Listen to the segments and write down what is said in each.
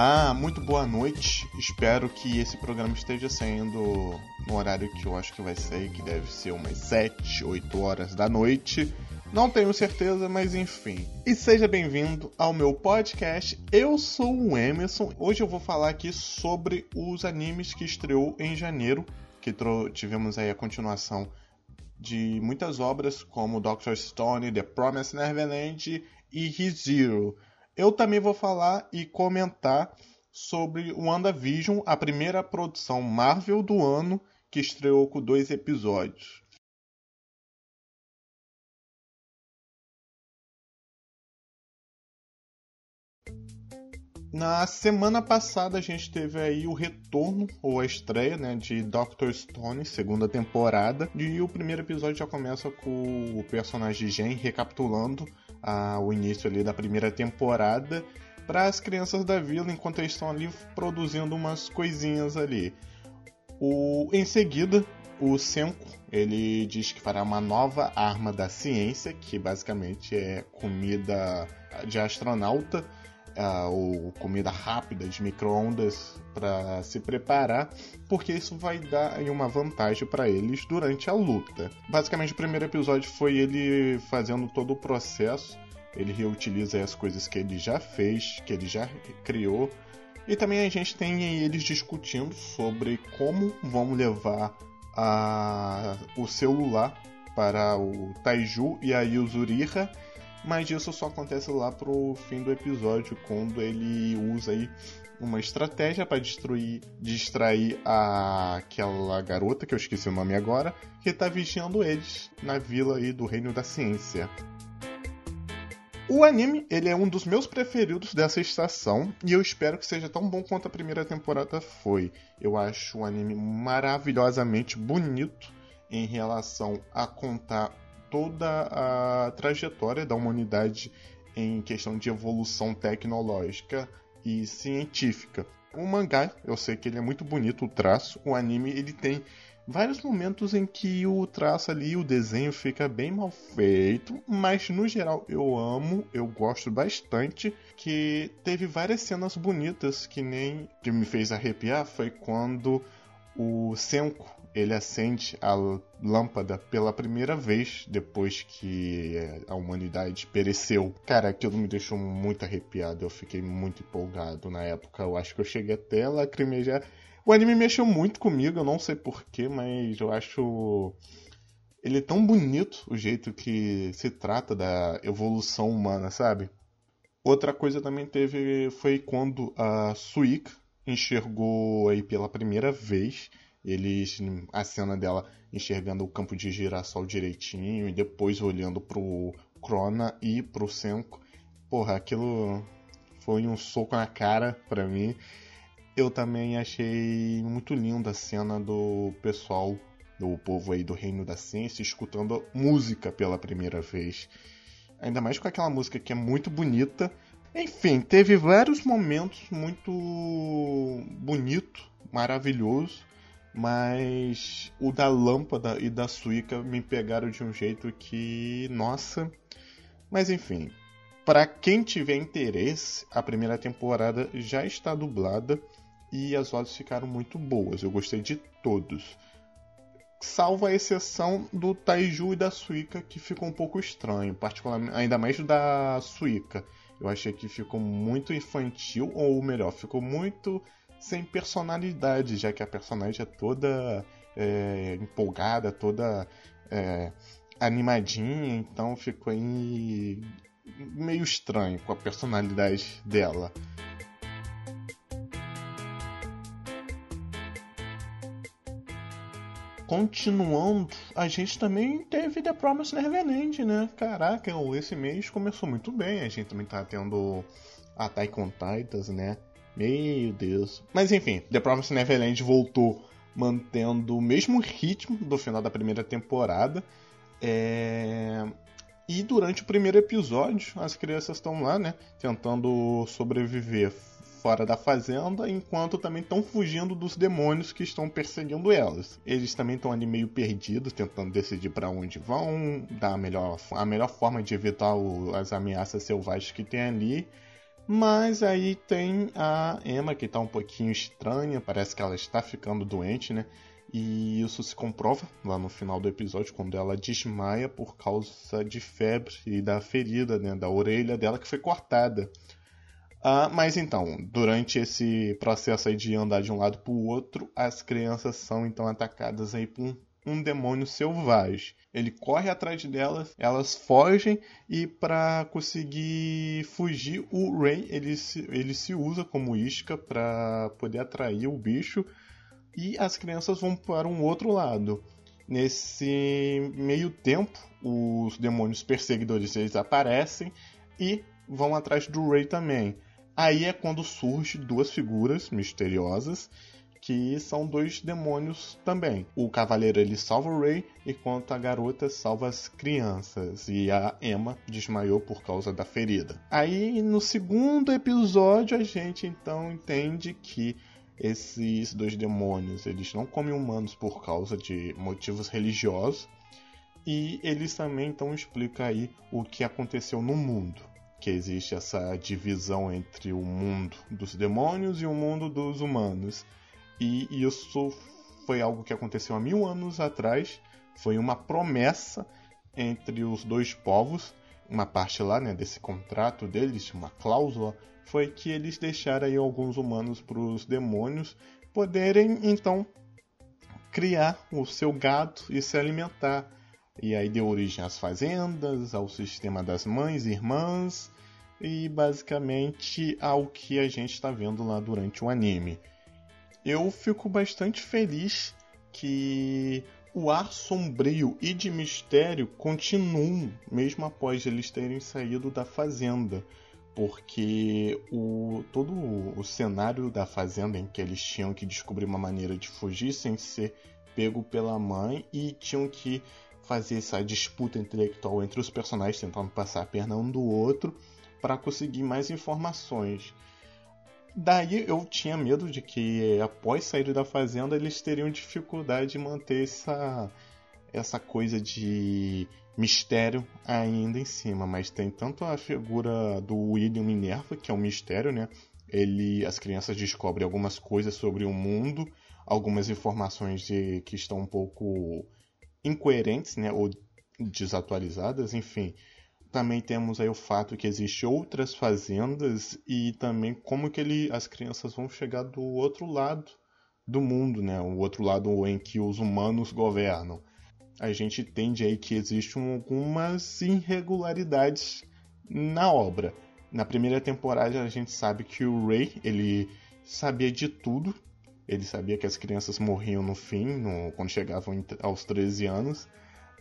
Olá, muito boa noite. Espero que esse programa esteja saindo no horário que eu acho que vai sair, que deve ser umas 7, 8 horas da noite. Não tenho certeza, mas enfim. E seja bem-vindo ao meu podcast. Eu sou o Emerson. Hoje eu vou falar aqui sobre os animes que estreou em janeiro, que tivemos aí a continuação de muitas obras como Doctor Stone, The Promised Neverland e ReZero. Eu também vou falar e comentar sobre WandaVision, a primeira produção Marvel do ano, que estreou com dois episódios. Na semana passada a gente teve aí o retorno ou a estreia né, de Doctor Stone, segunda temporada, e o primeiro episódio já começa com o personagem Jen recapitulando a, o início ali da primeira temporada para as crianças da vila enquanto eles estão ali produzindo umas coisinhas ali. O, em seguida, o Senko ele diz que fará uma nova arma da ciência, que basicamente é comida de astronauta, uh, ou comida rápida de microondas para se preparar, porque isso vai dar uma vantagem para eles durante a luta. Basicamente, o primeiro episódio foi ele fazendo todo o processo. Ele reutiliza as coisas que ele já fez, que ele já criou. E também a gente tem eles discutindo sobre como vamos levar a, o celular para o Taiju e a Yuzuriha mas isso só acontece lá pro fim do episódio, quando ele usa aí uma estratégia para destruir, distrair a, aquela garota, que eu esqueci o nome agora, que está vigiando eles na vila aí do Reino da Ciência. O anime, ele é um dos meus preferidos dessa estação e eu espero que seja tão bom quanto a primeira temporada foi. Eu acho o anime maravilhosamente bonito em relação a contar toda a trajetória da humanidade em questão de evolução tecnológica e científica. O mangá, eu sei que ele é muito bonito o traço, o anime ele tem vários momentos em que o traço ali, o desenho fica bem mal feito, mas no geral eu amo, eu gosto bastante, que teve várias cenas bonitas que nem que me fez arrepiar foi quando o Senko ele acende a lâmpada pela primeira vez depois que a humanidade pereceu. Cara, aquilo me deixou muito arrepiado. Eu fiquei muito empolgado na época. Eu acho que eu cheguei até a lacrimejar. O anime mexeu muito comigo, eu não sei porquê, mas eu acho ele é tão bonito o jeito que se trata da evolução humana, sabe? Outra coisa também teve foi quando a Suika enxergou aí pela primeira vez eles a cena dela enxergando o campo de girassol direitinho e depois olhando pro Crona e pro Senko. Porra, aquilo foi um soco na cara para mim. Eu também achei muito linda a cena do pessoal, do povo aí do Reino da Ciência, escutando música pela primeira vez. Ainda mais com aquela música que é muito bonita. Enfim, teve vários momentos muito bonito, maravilhoso mas o da lâmpada e da suíca me pegaram de um jeito que, nossa. Mas enfim, para quem tiver interesse, a primeira temporada já está dublada e as vozes ficaram muito boas. Eu gostei de todos. Salvo a exceção do Taiju e da Suica, que ficou um pouco estranho, particularmente ainda mais da Suica. Eu achei que ficou muito infantil, ou melhor, ficou muito sem personalidade, já que a personagem é toda é, empolgada, toda é, animadinha, então ficou meio estranho com a personalidade dela. Continuando, a gente também teve The Promised Neverland, né? Caraca, esse mês começou muito bem. A gente também tá tendo Attack on Titans, né? Meu Deus. Mas enfim, The Promised Neverland voltou mantendo o mesmo ritmo do final da primeira temporada. É... E durante o primeiro episódio, as crianças estão lá, né? Tentando sobreviver fora da fazenda, enquanto também estão fugindo dos demônios que estão perseguindo elas. Eles também estão ali meio perdidos, tentando decidir para onde vão, dar a melhor, a melhor forma de evitar o, as ameaças selvagens que tem ali. Mas aí tem a Emma que tá um pouquinho estranha, parece que ela está ficando doente, né? E isso se comprova lá no final do episódio, quando ela desmaia por causa de febre e da ferida, né, da orelha dela que foi cortada. Ah, mas então, durante esse processo aí de andar de um lado para o outro, as crianças são então atacadas aí por um, um demônio selvagem. Ele corre atrás delas, elas fogem e para conseguir fugir, o Ray ele se, ele se usa como isca para poder atrair o bicho e as crianças vão para um outro lado. Nesse meio tempo, os demônios perseguidores eles aparecem e vão atrás do Ray também. Aí é quando surgem duas figuras misteriosas que são dois demônios também. O cavaleiro ele salva o Ray, enquanto a garota salva as crianças e a Emma desmaiou por causa da ferida. Aí no segundo episódio a gente então entende que esses dois demônios, eles não comem humanos por causa de motivos religiosos. E eles também então explicam aí o que aconteceu no mundo, que existe essa divisão entre o mundo dos demônios e o mundo dos humanos. E isso foi algo que aconteceu há mil anos atrás, foi uma promessa entre os dois povos, uma parte lá né, desse contrato deles, uma cláusula foi que eles deixaram aí alguns humanos para os demônios poderem então criar o seu gado e se alimentar. E aí deu origem às fazendas, ao sistema das mães e irmãs e basicamente ao que a gente está vendo lá durante o anime. Eu fico bastante feliz que o ar sombrio e de mistério continuam mesmo após eles terem saído da fazenda porque o, todo o cenário da fazenda em que eles tinham que descobrir uma maneira de fugir sem ser pego pela mãe e tinham que fazer essa disputa intelectual entre os personagens tentando passar a perna um do outro para conseguir mais informações. Daí eu tinha medo de que após sair da fazenda eles teriam dificuldade de manter essa essa coisa de mistério ainda em cima, mas tem tanto a figura do William Minerva, que é um mistério, né? Ele, as crianças descobrem algumas coisas sobre o mundo, algumas informações de, que estão um pouco incoerentes, né? Ou desatualizadas, enfim. Também temos aí o fato que existem outras fazendas e também como que ele, as crianças vão chegar do outro lado do mundo, né? O outro lado em que os humanos governam a gente entende aí que existem algumas irregularidades na obra. Na primeira temporada a gente sabe que o Ray ele sabia de tudo. Ele sabia que as crianças morriam no fim, no, quando chegavam aos 13 anos.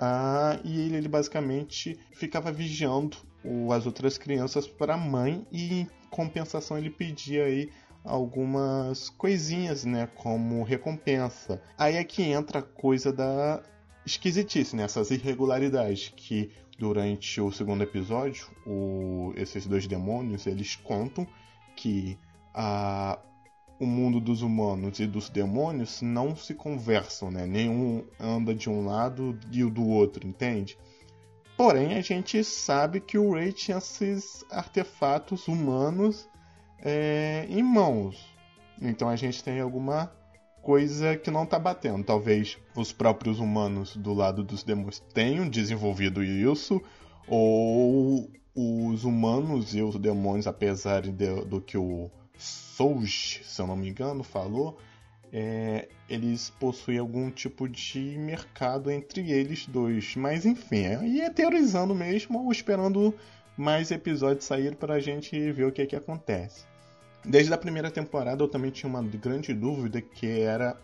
Ah, e ele, ele, basicamente ficava vigiando o, as outras crianças para a mãe e em compensação ele pedia aí algumas coisinhas, né, como recompensa. Aí é que entra a coisa da esquisitice nessas irregularidades que durante o segundo episódio o, esses dois demônios eles contam que a, o mundo dos humanos e dos demônios não se conversam, né? Nenhum anda de um lado e o do outro, entende? Porém, a gente sabe que o Ray tinha esses artefatos humanos é, em mãos. Então a gente tem alguma coisa que não tá batendo. Talvez os próprios humanos do lado dos demônios tenham desenvolvido isso, ou os humanos e os demônios, apesar de, do que o Souj, se eu não me engano, falou, é, eles possuem algum tipo de mercado entre eles dois. Mas enfim, é, é teorizando mesmo ou esperando mais episódios sair para a gente ver o que, é que acontece. Desde a primeira temporada eu também tinha uma grande dúvida que era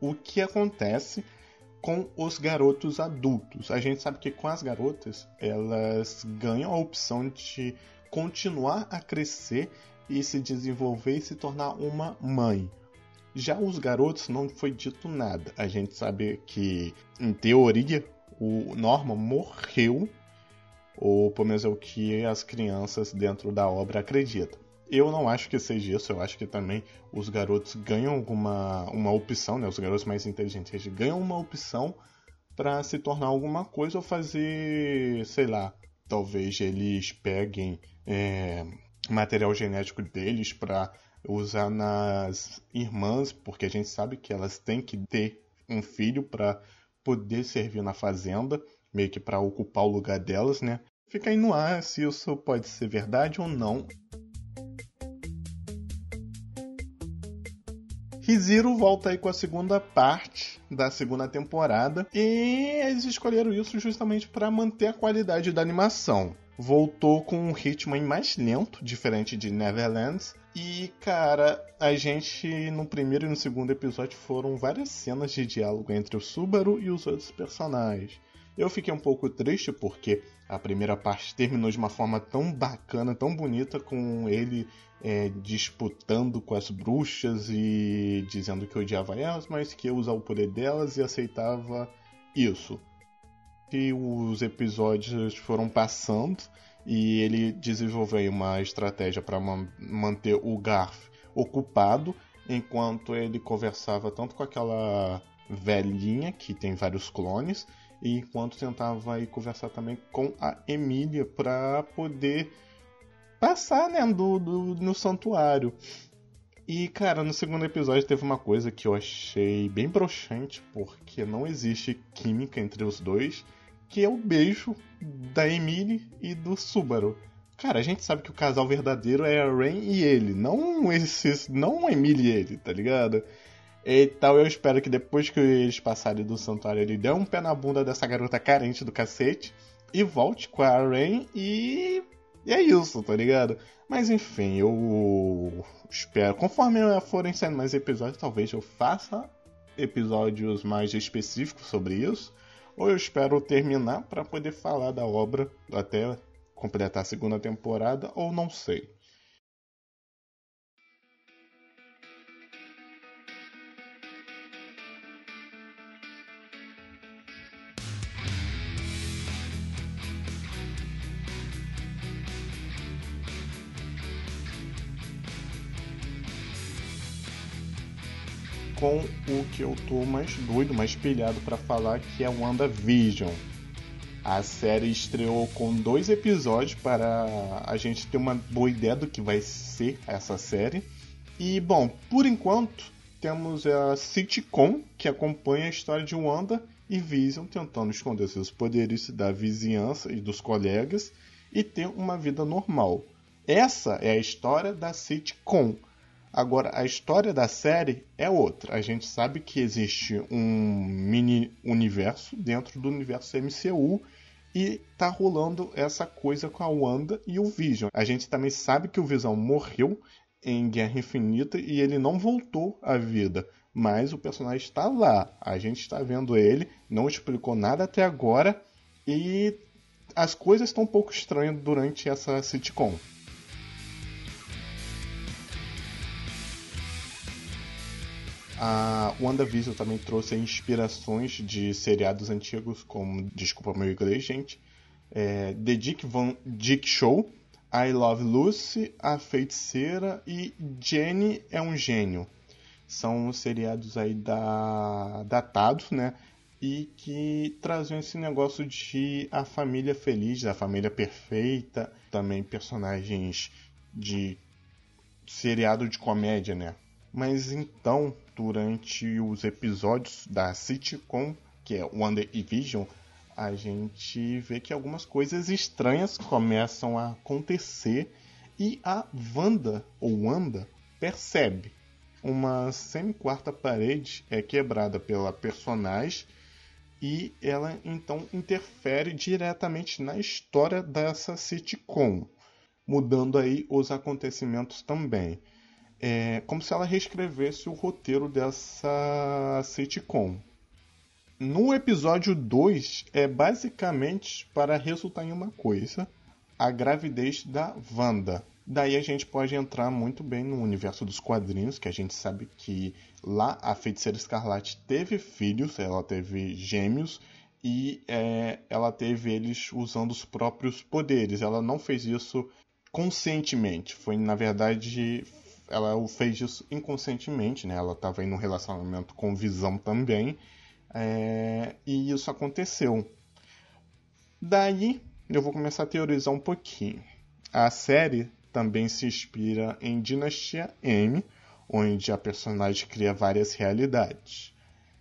o que acontece com os garotos adultos. A gente sabe que com as garotas elas ganham a opção de continuar a crescer e se desenvolver e se tornar uma mãe. Já os garotos não foi dito nada. A gente sabe que, em teoria, o Norman morreu, ou pelo menos é o que as crianças dentro da obra acreditam. Eu não acho que seja isso, eu acho que também os garotos ganham alguma uma opção, né? Os garotos mais inteligentes ganham uma opção para se tornar alguma coisa ou fazer, sei lá, talvez eles peguem é, material genético deles para usar nas irmãs, porque a gente sabe que elas têm que ter um filho para poder servir na fazenda, meio que para ocupar o lugar delas, né? Fica aí no ar se isso pode ser verdade ou não. Riziro volta aí com a segunda parte da segunda temporada e eles escolheram isso justamente para manter a qualidade da animação. Voltou com um ritmo mais lento, diferente de Neverlands, e, cara, a gente no primeiro e no segundo episódio foram várias cenas de diálogo entre o Subaru e os outros personagens. Eu fiquei um pouco triste porque a primeira parte terminou de uma forma tão bacana, tão bonita, com ele é, disputando com as bruxas e dizendo que odiava elas, mas que ia usar o poder delas e aceitava isso. E os episódios foram passando e ele desenvolveu uma estratégia para manter o Garf ocupado enquanto ele conversava tanto com aquela velhinha que tem vários clones e enquanto tentava aí conversar também com a Emília para poder passar né, do, do, no santuário. E, cara, no segundo episódio teve uma coisa que eu achei bem broxante, porque não existe química entre os dois que é o beijo da Emily e do Subaru. Cara, a gente sabe que o casal verdadeiro é a Rain e ele, não esse, não a Emily e ele, tá ligado? E tal, eu espero que depois que eles passarem do santuário ele dê um pé na bunda dessa garota carente do cacete e volte com a Rain e... e é isso, tá ligado? Mas enfim, eu espero, conforme forem saindo mais episódios, talvez eu faça episódios mais específicos sobre isso ou eu espero terminar para poder falar da obra até completar a segunda temporada, ou não sei. Com o que eu tô mais doido, mais pilhado para falar, que é WandaVision. A série estreou com dois episódios para a gente ter uma boa ideia do que vai ser essa série. E bom, por enquanto temos a sitcom que acompanha a história de Wanda e Vision tentando esconder seus poderes da vizinhança e dos colegas e ter uma vida normal. Essa é a história da sitcom. Agora, a história da série é outra. A gente sabe que existe um mini universo dentro do universo MCU e tá rolando essa coisa com a Wanda e o Vision. A gente também sabe que o Visão morreu em Guerra Infinita e ele não voltou à vida. Mas o personagem está lá. A gente está vendo ele, não explicou nada até agora e as coisas estão um pouco estranhas durante essa sitcom. A WandaVision também trouxe inspirações de seriados antigos, como, desculpa meu inglês, gente, é, The Dick, Van, Dick Show, I Love Lucy, A Feiticeira e Jenny é um Gênio. São seriados aí da, datados, né? E que traziam esse negócio de a família feliz, a família perfeita, também personagens de seriado de comédia, né? Mas então, durante os episódios da sitcom, que é Wonder e Vision, a gente vê que algumas coisas estranhas começam a acontecer e a Wanda, ou Wanda, percebe. Uma semi-quarta parede é quebrada pela personagem e ela então interfere diretamente na história dessa sitcom, mudando aí os acontecimentos também é como se ela reescrevesse o roteiro dessa sitcom. No episódio 2 é basicamente para resultar em uma coisa: a gravidez da Wanda. Daí a gente pode entrar muito bem no universo dos quadrinhos, que a gente sabe que lá a feiticeira escarlate teve filhos, ela teve gêmeos e é, ela teve eles usando os próprios poderes. Ela não fez isso conscientemente, foi na verdade ela fez isso inconscientemente, né? Ela estava em um relacionamento com Visão também, é, e isso aconteceu. Daí eu vou começar a teorizar um pouquinho. A série também se inspira em Dinastia M, onde a personagem cria várias realidades.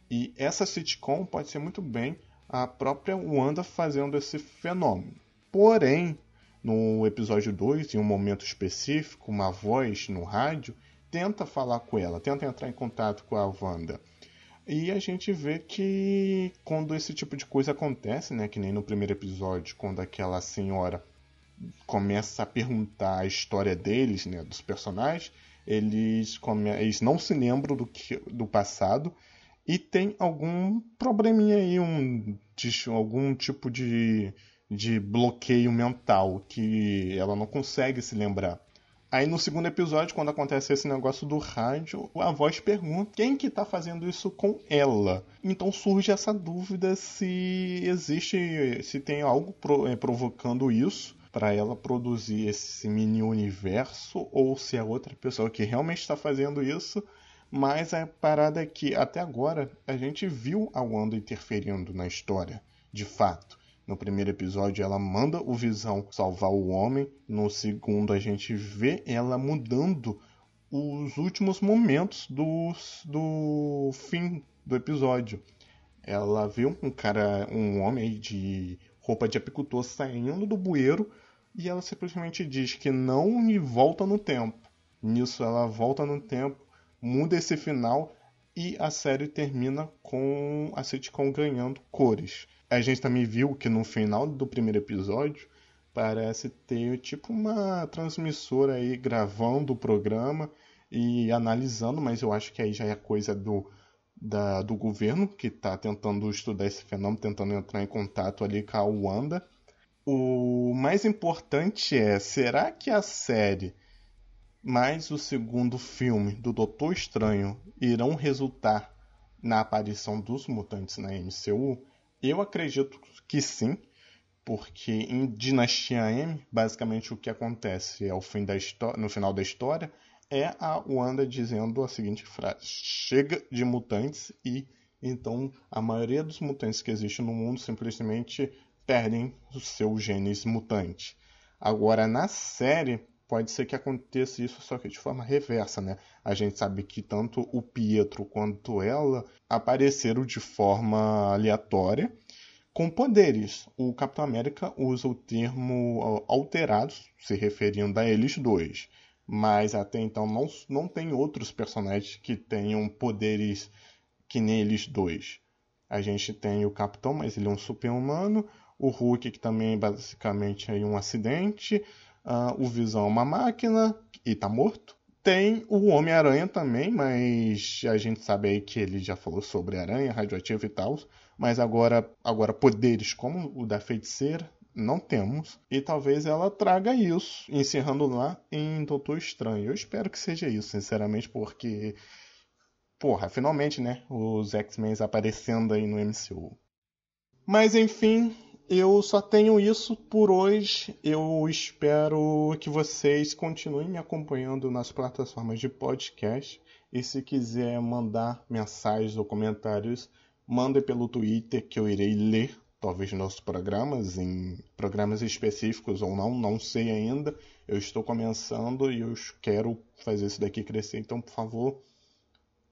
E essa sitcom pode ser muito bem a própria Wanda fazendo esse fenômeno. Porém, no episódio 2, em um momento específico, uma voz no rádio tenta falar com ela, tenta entrar em contato com a Wanda. E a gente vê que quando esse tipo de coisa acontece, né, que nem no primeiro episódio, quando aquela senhora começa a perguntar a história deles, né, dos personagens, eles, come... eles não se lembram do, que... do passado e tem algum probleminha aí, um, algum tipo de de bloqueio mental, que ela não consegue se lembrar. Aí no segundo episódio, quando acontece esse negócio do rádio, a voz pergunta quem que tá fazendo isso com ela. Então surge essa dúvida se existe, se tem algo é, provocando isso para ela produzir esse mini universo ou se é outra pessoa que realmente está fazendo isso. Mas a parada é que até agora a gente viu a Wanda interferindo na história, de fato. No primeiro episódio, ela manda o Visão salvar o homem. No segundo, a gente vê ela mudando os últimos momentos do, do fim do episódio. Ela vê um cara, um homem de roupa de apicultor saindo do bueiro e ela simplesmente diz que não e volta no tempo. Nisso ela volta no tempo, muda esse final e a série termina com a sitcom ganhando cores a gente também viu que no final do primeiro episódio parece ter tipo uma transmissora aí gravando o programa e analisando, mas eu acho que aí já é coisa do, da, do governo que está tentando estudar esse fenômeno, tentando entrar em contato ali com a Wanda. O mais importante é, será que a série mais o segundo filme do Doutor Estranho irão resultar na aparição dos mutantes na MCU? Eu acredito que sim, porque em Dinastia M, basicamente o que acontece fim da no final da história é a Wanda dizendo a seguinte frase: chega de mutantes e então a maioria dos mutantes que existem no mundo simplesmente perdem o seu genes mutante. Agora na série pode ser que aconteça isso só que de forma reversa, né? A gente sabe que tanto o Pietro quanto ela apareceram de forma aleatória com poderes. O Capitão América usa o termo alterados, se referindo a eles dois. Mas até então não, não tem outros personagens que tenham poderes que nem eles dois. A gente tem o Capitão, mas ele é um super-humano. O Hulk, que também basicamente é um acidente. Uh, o Visão é uma máquina e tá morto. Tem o Homem-Aranha também, mas a gente sabe aí que ele já falou sobre aranha radioativa e tal. Mas agora, agora poderes como o da feiticeira, não temos. E talvez ela traga isso, encerrando lá em Doutor Estranho. Eu espero que seja isso, sinceramente, porque. Porra, finalmente, né? Os X-Men aparecendo aí no MCU. Mas enfim, eu só tenho isso por hoje. Eu espero que vocês continuem me acompanhando nas plataformas de podcast. E se quiser mandar mensagens ou comentários, mande pelo Twitter que eu irei ler, talvez nos programas, em programas específicos ou não, não sei ainda. Eu estou começando e eu quero fazer isso daqui crescer, então por favor,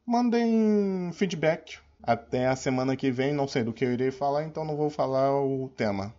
mandem feedback até a semana que vem, não sei do que eu irei falar, então não vou falar o tema.